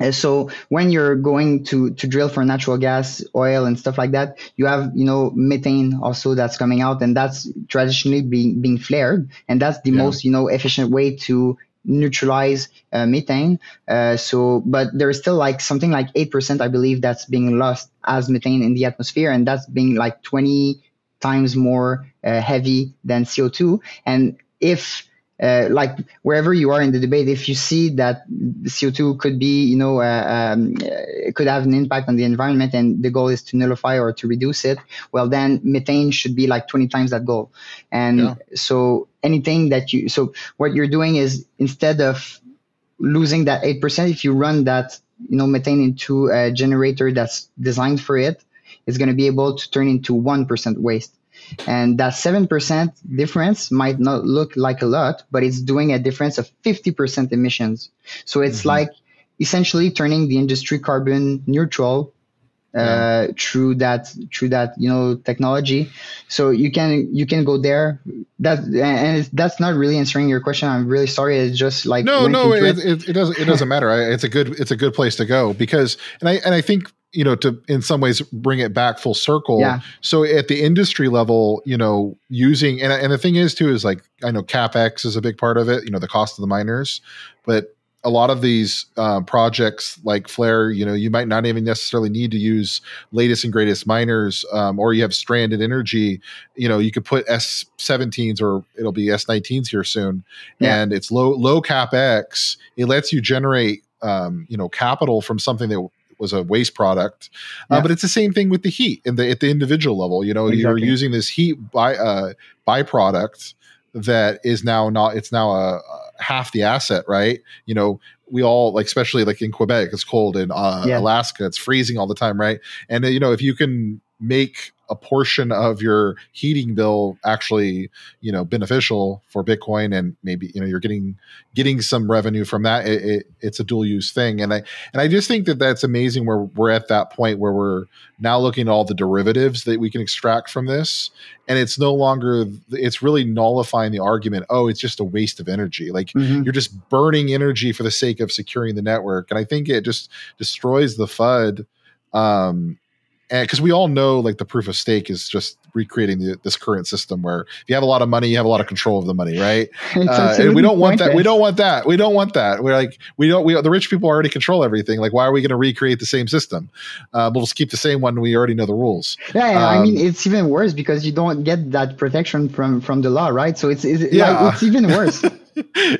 Uh, so when you're going to to drill for natural gas, oil, and stuff like that, you have you know methane also that's coming out, and that's traditionally being being flared, and that's the yeah. most you know efficient way to neutralize uh, methane. Uh, so, but there is still like something like eight percent, I believe, that's being lost as methane in the atmosphere, and that's being like twenty times more uh, heavy than CO two. And if uh, like wherever you are in the debate, if you see that CO2 could be, you know, uh, um, could have an impact on the environment and the goal is to nullify or to reduce it, well, then methane should be like 20 times that goal. And yeah. so anything that you, so what you're doing is instead of losing that 8%, if you run that, you know, methane into a generator that's designed for it, it's going to be able to turn into 1% waste. And that 7% difference might not look like a lot, but it's doing a difference of 50% emissions. So it's mm-hmm. like essentially turning the industry carbon neutral uh, through that through that you know technology. So you can you can go there. That and that's not really answering your question. I'm really sorry. It's just like no no it, it, it, doesn't it doesn't matter. It's a good it's a good place to go because and i and i think you know to in some ways bring it back full circle. Yeah. so at the industry level you know using and, and the thing is too is like i know capex is a big part of it you know the cost of the miners. But a lot of these uh, projects like Flare, you know, you might not even necessarily need to use latest and greatest miners, um, or you have stranded energy. You know, you could put S17s or it'll be S19s here soon, yeah. and it's low low capex. It lets you generate, um, you know, capital from something that was a waste product. Uh, yeah. Uh, but it's the same thing with the heat in the at the individual level. You know, exactly. you're using this heat by uh, byproduct that is now not it's now a, a, half the asset, right? You know, we all like especially like in Quebec, it's cold in uh, yeah. Alaska, it's freezing all the time, right? And uh, you know, if you can make a portion of your heating bill actually you know beneficial for bitcoin and maybe you know you're getting getting some revenue from that it, it, it's a dual use thing. And i and i just think that that's amazing where we're at that point where we're now looking at all the derivatives that we can extract from this. And it's no longer it's really nullifying the argument oh it's just a waste of energy. Like mm-hmm. you're just burning energy for the sake of securing the network. And i think it just destroys the fud um, and because we all know like the proof of stake is just recreating the, this current system where if you have a lot of money you have a lot of control of the money right? Uh, and we don't want that. We don't want that. We don't want that. We're like we don't we the rich people already control everything. Like why are we going to recreate the same system? Uh, we'll just keep the same one. We already know the rules. Yeah, yeah. Um, i mean it's even worse because you don't get that protection from from the law right? So it's, it's yeah. like, it's even worse.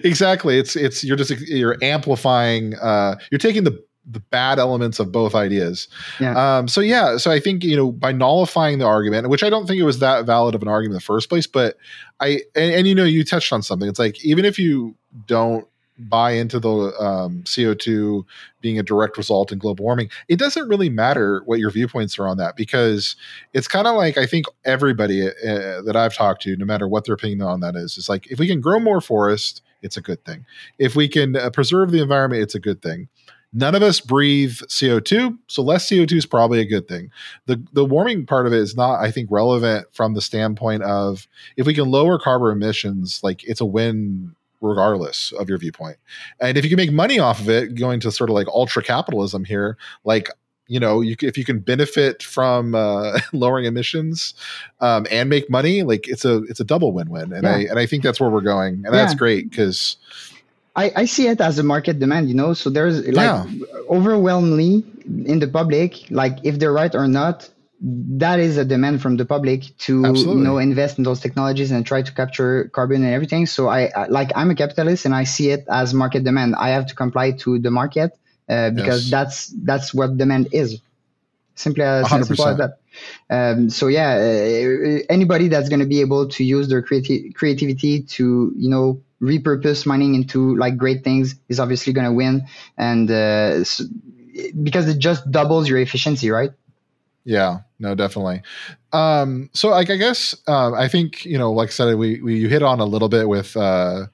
Exactly. It's it's you're just you're amplifying uh you're taking the the bad elements of both ideas. Yeah. Um, so yeah, so I think you know by nullifying the argument, which I don't think it was that valid of an argument in the first place, but I and, and you know you touched on something. It's like even if you don't buy into the um, CO2 being a direct result in global warming, it doesn't really matter what your viewpoints are on that because it's kind of like I think everybody uh, that I've talked to, no matter what their opinion on that is, is like if we can grow more forest, it's a good thing. If we can uh, preserve the environment, it's a good thing. None of us breathe CO2, so less CO2 is probably a good thing. The the warming part of it is not, I think, relevant from the standpoint of if we can lower carbon emissions, like it's a win regardless of your viewpoint. And if you can make money off of it, going to sort of like ultra capitalism here, like you know, you, if you can benefit from uh, lowering emissions um, and make money, like it's a it's a double win win. And yeah. I and I think that's where we're going, and yeah. that's great because I, I see it as a market demand, you know. So there's like yeah. overwhelmingly in the public, like if they're right or not, that is a demand from the public to Absolutely. you know invest in those technologies and try to capture carbon and everything. So I, I like I'm a capitalist and I see it as market demand. I have to comply to the market uh, because yes. that's that's what demand is. Simply as, simple as that. Um, so yeah, uh, anybody that's going to be able to use their creati- creativity to you know repurpose mining into like great things is obviously going to win, and uh, so, because it just doubles your efficiency, right? Yeah, no, definitely. Um, so like I guess uh, I think you know, like I said, we we you hit on a little bit with uh,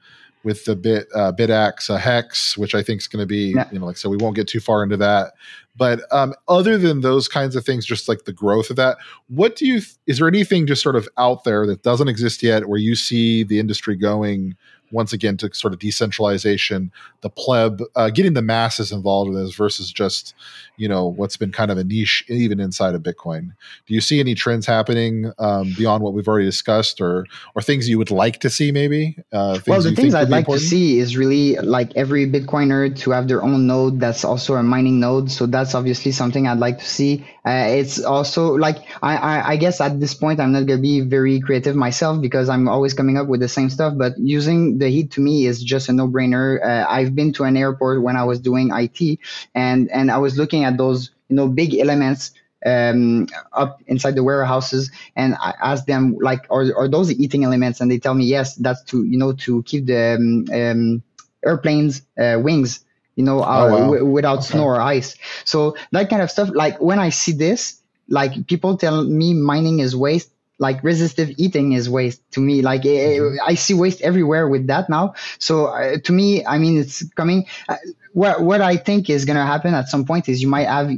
with the bit uh, Bitaxe uh, hex, which I think is going to be yeah. you know like so we won't get too far into that. But um, other than those kinds of things, just like the growth of that, what do you? Th- is there anything just sort of out there that doesn't exist yet, where you see the industry going once again to sort of decentralization, the pleb, uh, getting the masses involved in this versus just you know what's been kind of a niche even inside of Bitcoin. Do you see any trends happening um, beyond what we've already discussed, or or things you would like to see maybe? Uh, well, the things I'd like important? to see is really like every Bitcoiner to have their own node that's also a mining node. So that's obviously something I'd like to see. Uh, it's also like I, I, I guess at this point I'm not gonna be very creative myself because I'm always coming up with the same stuff. But using the heat to me is just a no-brainer. Uh, I've been to an airport when I was doing IT, and and I was looking at those you know big elements um, up inside the warehouses and I ask them like are, are those eating elements and they tell me yes that's to you know to keep the um, um, airplanes uh, wings you know, uh, oh, wow. w- without okay. snow or ice. So that kind of stuff. Like when I see this, like people tell me mining is waste. Like resistive eating is waste to me. Like mm-hmm. I see waste everywhere with that now. So uh, to me, I mean, it's coming. Uh, what what I think is gonna happen at some point is you might have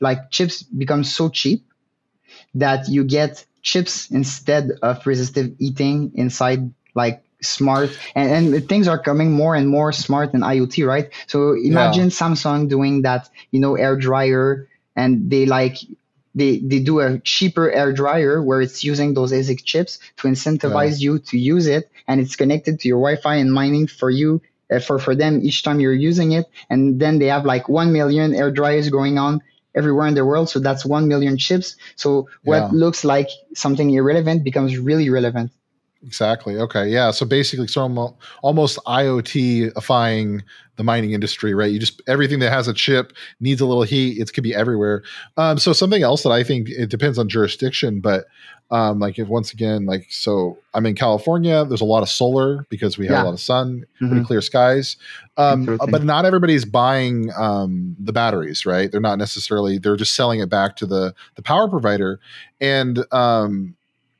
like chips become so cheap that you get chips instead of resistive eating inside like smart and, and things are coming more and more smart in IoT, right? So imagine yeah. Samsung doing that, you know, air dryer and they like they, they do a cheaper air dryer where it's using those ASIC chips to incentivize yeah. you to use it and it's connected to your Wi-Fi and mining for you uh, for for them each time you're using it and then they have like 1 million air dryers going on everywhere in the world so that's 1 million chips so what yeah. looks like something irrelevant becomes really relevant Exactly. Okay. Yeah. So basically, so almost IoT-ifying the mining industry, right? You just everything that has a chip needs a little heat. It could be everywhere. Um, so something else that I think it depends on jurisdiction, but um, like if once again, like so, I'm in California. There's a lot of solar because we have yeah. a lot of sun, mm-hmm. pretty clear skies. Um, but not everybody's buying um, the batteries, right? They're not necessarily. They're just selling it back to the the power provider, and um,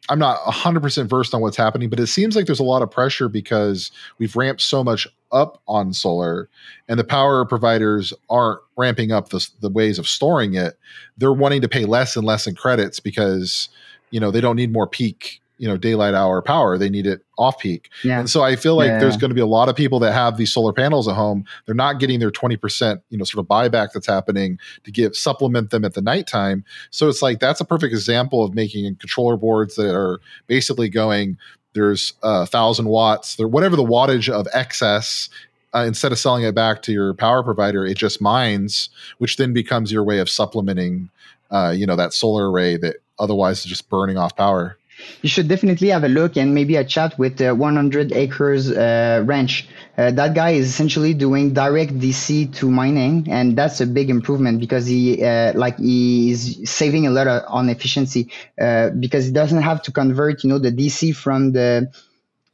I'm not 100% versed on what's happening, but it seems like there's a lot of pressure because we've ramped so much up on solar and the power providers aren't ramping up the, the ways of storing it. They're wanting to pay less and less in credits because, you know, they don't need more peak you know daylight hour power they need it off peak yeah. and so i feel like yeah. there's going to be a lot of people that have these solar panels at home they're not getting their 20% you know sort of buyback that's happening to give supplement them at the nighttime so it's like that's a perfect example of making controller boards that are basically going there's a thousand watts there whatever the wattage of excess uh, instead of selling it back to your power provider it just mines which then becomes your way of supplementing uh, you know that solar array that otherwise is just burning off power you should definitely have a look and maybe a chat with the 100 acres uh, ranch. Uh, that guy is essentially doing direct DC to mining, and that's a big improvement because he uh, like he is saving a lot on efficiency uh, because he doesn't have to convert, you know, the DC from the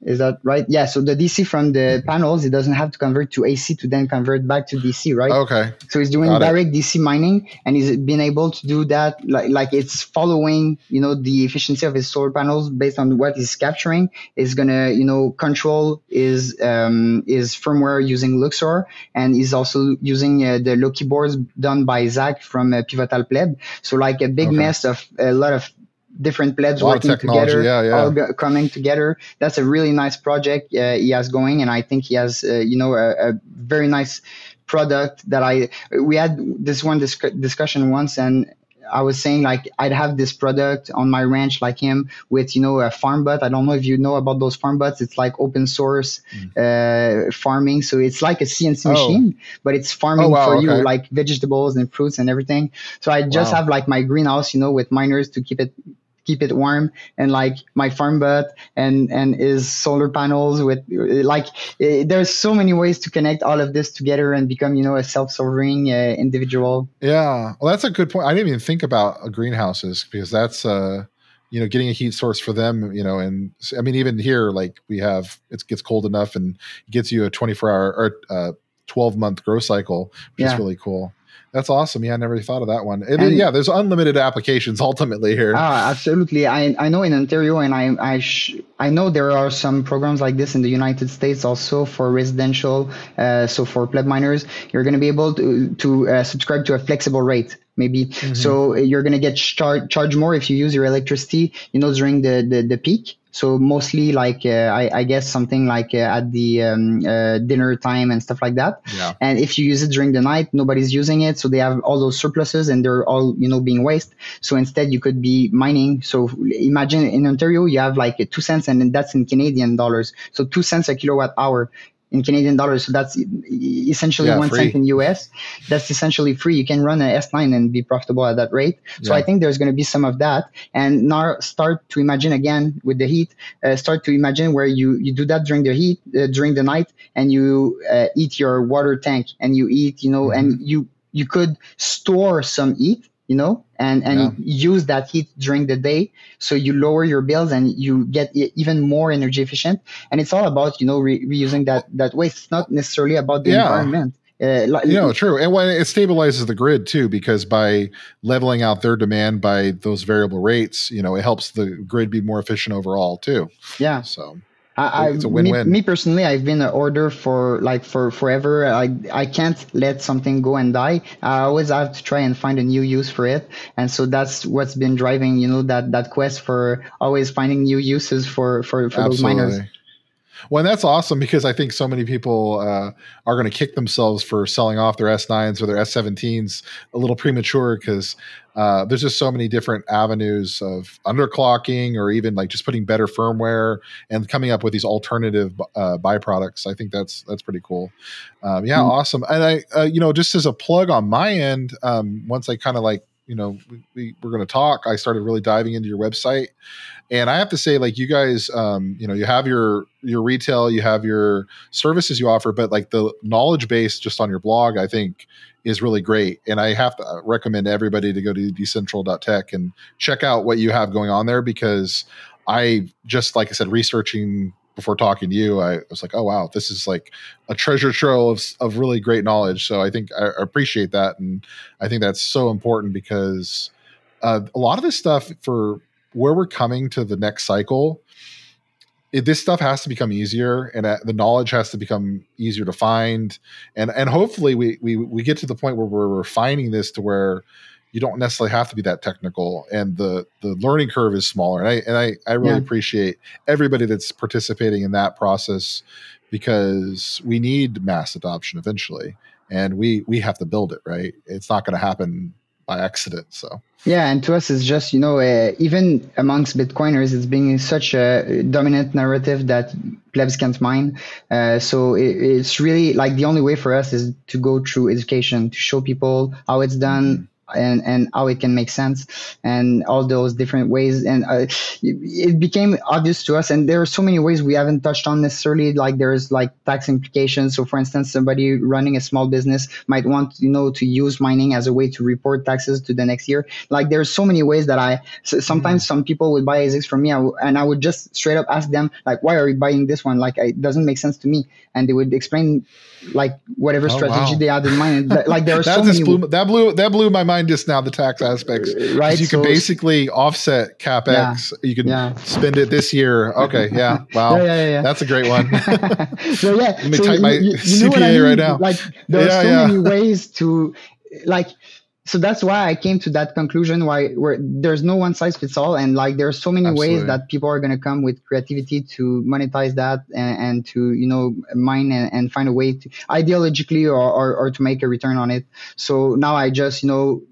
is that right? Yeah. So the DC from the panels, it doesn't have to convert to AC to then convert back to DC, right? Okay. So it's doing Got direct it. DC mining, and he's been able to do that. Like, like it's following, you know, the efficiency of his solar panels based on what he's capturing. Is gonna, you know, control is um, is firmware using LuxOS, and he's also using uh, the Loki boards done by Zach from uh, Pivotal Pleb. So like a big okay. mess of a lot of different plebs working together, yeah, yeah. all coming together. That's a really nice project uh, he has going, and I think he has, uh, you know, a, a, very nice product that I. We had this one disc- discussion once, and I was saying like I'd have this product on my ranch like him with you know a farm bot. I don't know if you know about those farm bots. It's like open source mm. uh, farming, so it's like a CNC oh. machine, but it's farming oh, wow, for okay. you like vegetables and fruits and everything. So I just wow. have like my greenhouse, you know, with miners to keep it keep it warm and like my farm bot and and is solar panels with like it, there's so many ways to connect all of this together and become you know a self-sovereign uh, individual. Yeah. Well that's a good point. I didn't even think about greenhouses because that's uh you know getting a heat source for them you know and i mean even here like we have it gets cold enough and gets you a 24 hour or uh, 12 month grow cycle which yeah. is really cool that's awesome. Yeah, I never thought of that one. It, and, yeah, there's unlimited applications ultimately here. Ah, absolutely. I, I know in Ontario, and I I sh- I know there are some programs like this in the United States also for residential. Uh, so for pleb miners, you're going to be able to to uh, subscribe to a flexible rate maybe mm-hmm. so you're going to get char- charged more if you use your electricity you know during the the, the peak so mostly like uh, I, I, guess something like uh, at the um, uh, dinner time and stuff like that. Yeah. And if you use it during the night, nobody's using it, so they have all those surpluses and they're all you know being waste So instead, you could be mining. So imagine in Ontario you have like two cents, and that's in Canadian dollars. So two cents a kilowatt hour in Canadian dollars. So that's essentially yeah, one free. cent in US. That's essentially free. You can run an S9 and be profitable at that rate. So yeah. I think there's going to be some of that. And now start to imagine again with the heat, uh, start to imagine where you, you do that during the heat, uh, during the night, and you uh, eat your water tank and you eat, you know, mm-hmm. and you, you could store some heat you know, and and yeah. use that heat during the day, so you lower your bills and you get even more energy efficient. And it's all about you know re- reusing that that waste. It's not necessarily about the yeah. environment. Uh, like, you know, true. And when it stabilizes the grid too, because by leveling out their demand by those variable rates, you know, it helps the grid be more efficient overall too. Yeah. So I, it's a win-win. Me, me, personally, I've been an order for like for forever. I I can't let something go and die. I always have to try and find a new use for it, and so that's what's been driving you know that that quest for always finding new uses for for for those miners. Well, that's awesome because I think so many people uh, are going to kick themselves for selling off their S9s or their S17s a little premature because uh, there's just so many different avenues of underclocking or even like just putting better firmware and coming up with these alternative uh, byproducts. I think that's that's pretty cool. Um, yeah, mm-hmm. awesome. And I, uh, you know, just as a plug on my end, um, once I kind of like you know we, we were going to talk i started really diving into your website and i have to say like you guys um, you know you have your your retail you have your services you offer but like the knowledge base just on your blog i think is really great and i have to recommend everybody to go to d-central.tech and check out what you have going on there because i just like i said researching before talking to you, I was like, oh wow, this is like a treasure trove of, of really great knowledge. So I think I appreciate that, and I think that's so important because uh, a lot of this stuff for where we're coming to the next cycle, it, this stuff has to become easier, and uh, the knowledge has to become easier to find, and and hopefully we we we get to the point where we're refining this to where you don't necessarily have to be that technical and the the learning curve is smaller. And i and i, I really yeah. appreciate everybody that's participating in that process because we need mass adoption eventually and we we have to build it right? It's not going to happen by accident so yeah and to us it's just you know uh, even amongst bitcoiners it's being such a dominant narrative that plebs can't mine. Uh, so it, it's really like the only way for us is to go through education to show people how it's done and and how it can make sense and all those different ways. And uh, it became obvious to us and there are so many ways we haven't touched on necessarily like there's like tax implications. So for instance somebody running a small business might want you know to use mining as a way to report taxes to the next year. Like there's so many ways that i sometimes mm-hmm. some people would buy asics from me and i would just straight up ask them like why are you buying this one? Like it doesn't make sense to me. And they would explain like whatever oh, strategy wow. they had in mind like there are so many blew, that blew that blew my mind just now the tax aspects. Uh, right. You so, can basically offset capex. Yeah, you can yeah. spend it this year. Okay. Yeah. Wow. Yeah, yeah, yeah, That's a great one. so yeah. Let me so type you, my you, you CPA I mean? right now. Like there are so many ways to like so that's why I came to that conclusion why where there's no one size fits all and like there's so many Absolutely. ways that people are going to come with creativity to monetize that and, and to you know mine and, and, find a way to ideologically or, or, or to make a return on it. So now I just you know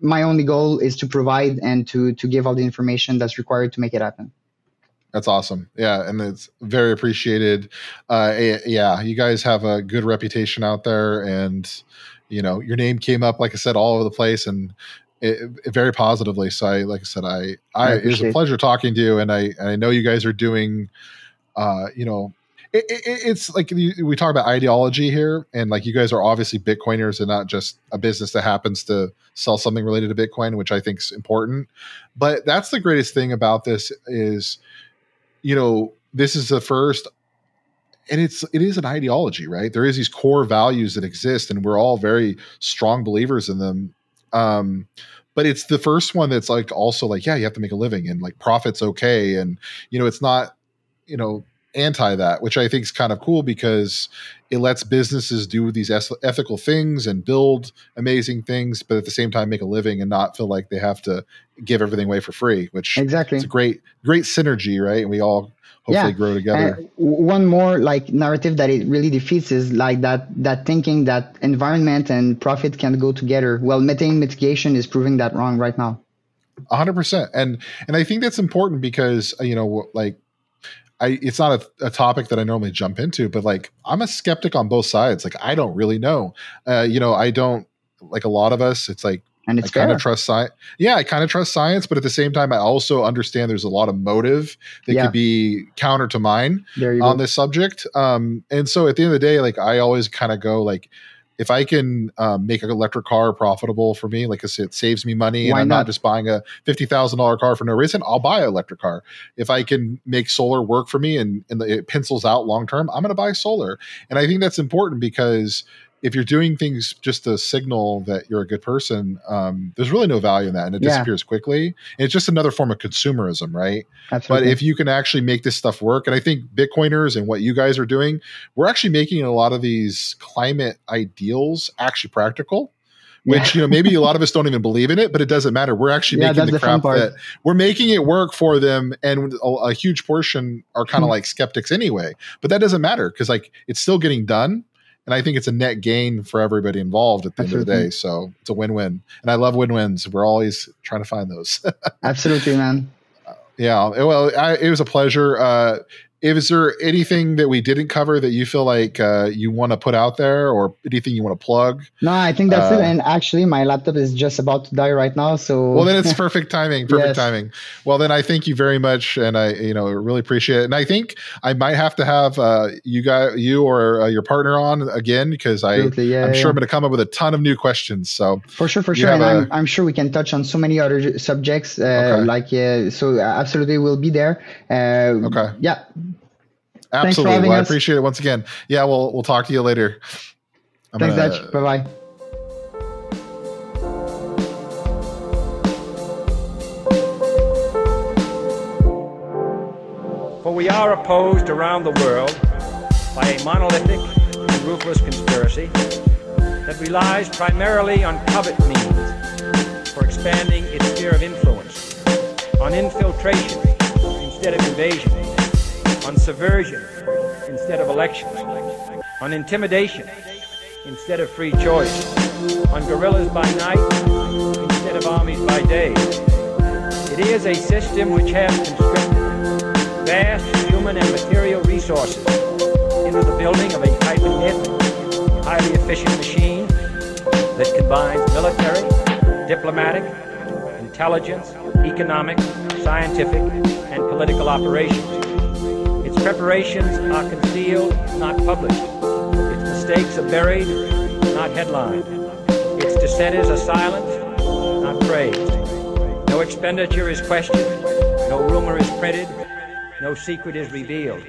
my only goal is to provide and to to give all the information that's required to make it happen. That's awesome. Yeah and it's very appreciated. Uh yeah you guys have a good reputation out there and you know your name came up like i said all over the place and it, it very positively. So I, like I said, I, I, I it was a pleasure talking to you, and I, and I know you guys are doing, uh, you know, it, it, it's like we talk about ideology here, and like you guys are obviously Bitcoiners and not just a business that happens to sell something related to Bitcoin, which I think is important. But that's the greatest thing about this is, you know, this is the first and it's it is an ideology right there is these core values that exist and we're all very strong believers in them um but it's the first one that's like also like yeah you have to make a living and like profit's okay and you know it's not you know anti that, which I think is kind of cool because it lets businesses do these ethical things and build amazing things, but at the same time make a living and not feel like they have to give everything away for free. Which exactly, it's a great great synergy, right? And we all hopefully yeah. grow together. one more like narrative that it really defeats is like that that thinking that environment and profit can go together. Well, methane mitigation is proving that wrong right now. 100% and and i think that's important because you know like I it's not a, a, topic that I normally jump into, but like I'm a skeptic on both sides. Like I don't really know. Uh, you know, I don't like a lot of us. It's like and it's I kind of trust science. Yeah, I kind of trust science, but at the same time, I also understand there's a lot of motive that yeah. could be counter to mine on go. this subject. Um, and so at the end of the day, like I always kind of go like if I can um, make an electric car profitable for me, like I said, it saves me money, Why and I'm not? not just buying a fifty thousand dollar car for no reason, I'll buy an electric car. If I can make solar work for me and, and it pencils out long term, I'm going to buy solar. And I think that's important because if you're doing things just to signal that you're a good person, um, there's really no value in that, and it yeah. disappears quickly. And it's just another form of consumerism, right? Absolutely. But if you can actually make this stuff work, and I think Bitcoiners and what you guys are doing, we're actually making a lot of these climate ideals actually practical. Which yeah. you know maybe a lot of us don't even believe in it, but it doesn't matter. We're actually yeah, making the, the crap that we're making it work for them, and a, a huge portion are kind of hmm. like skeptics anyway. But that doesn't matter because like it's still getting done and I think it's a net gain for everybody involved at the Absolutely. end of the day. So it's a win-win, and I love win-wins. We're always trying to find those. Absolutely, man. Yeah, well, I, it was a pleasure. Uh, is there anything that we didn't cover that you feel like uh, you want to put out there or anything you want to plug? No i think that's uh, it and actually my laptop is just about to die right now so well then it's perfect timing perfect yes. timing. Well then i thank you very much and i you know really appreciate it. And i think i might have to have uh, you guys you or uh, your partner on again because i yeah, i'm yeah. sure i'm going to come up with a ton of new questions so for sure for sure. and i I'm, I'm sure we can touch on so many other subjects uh, okay. like so absolutely we'll be there. Uh, okay. yeah Absolutely. Well, I appreciate it once again. Yeah, we'll we'll talk to you later. I'm Thanks, gonna, Dutch. Bye bye. For we are opposed around the world by a monolithic and ruthless conspiracy that relies primarily on covert means for expanding its sphere of influence, on infiltration instead of invasion on subversion instead of elections, on intimidation instead of free choice, on guerrillas by night instead of armies by day. It is a system which has conscripted vast human and material resources into the building of a tightly knit, highly efficient machine that combines military, diplomatic, intelligence, economic, scientific, and political operations preparations are concealed, not published. Its mistakes are buried, not headlined. Its dissenters are silenced, not praised. No expenditure is questioned, no rumor is printed, no secret is revealed.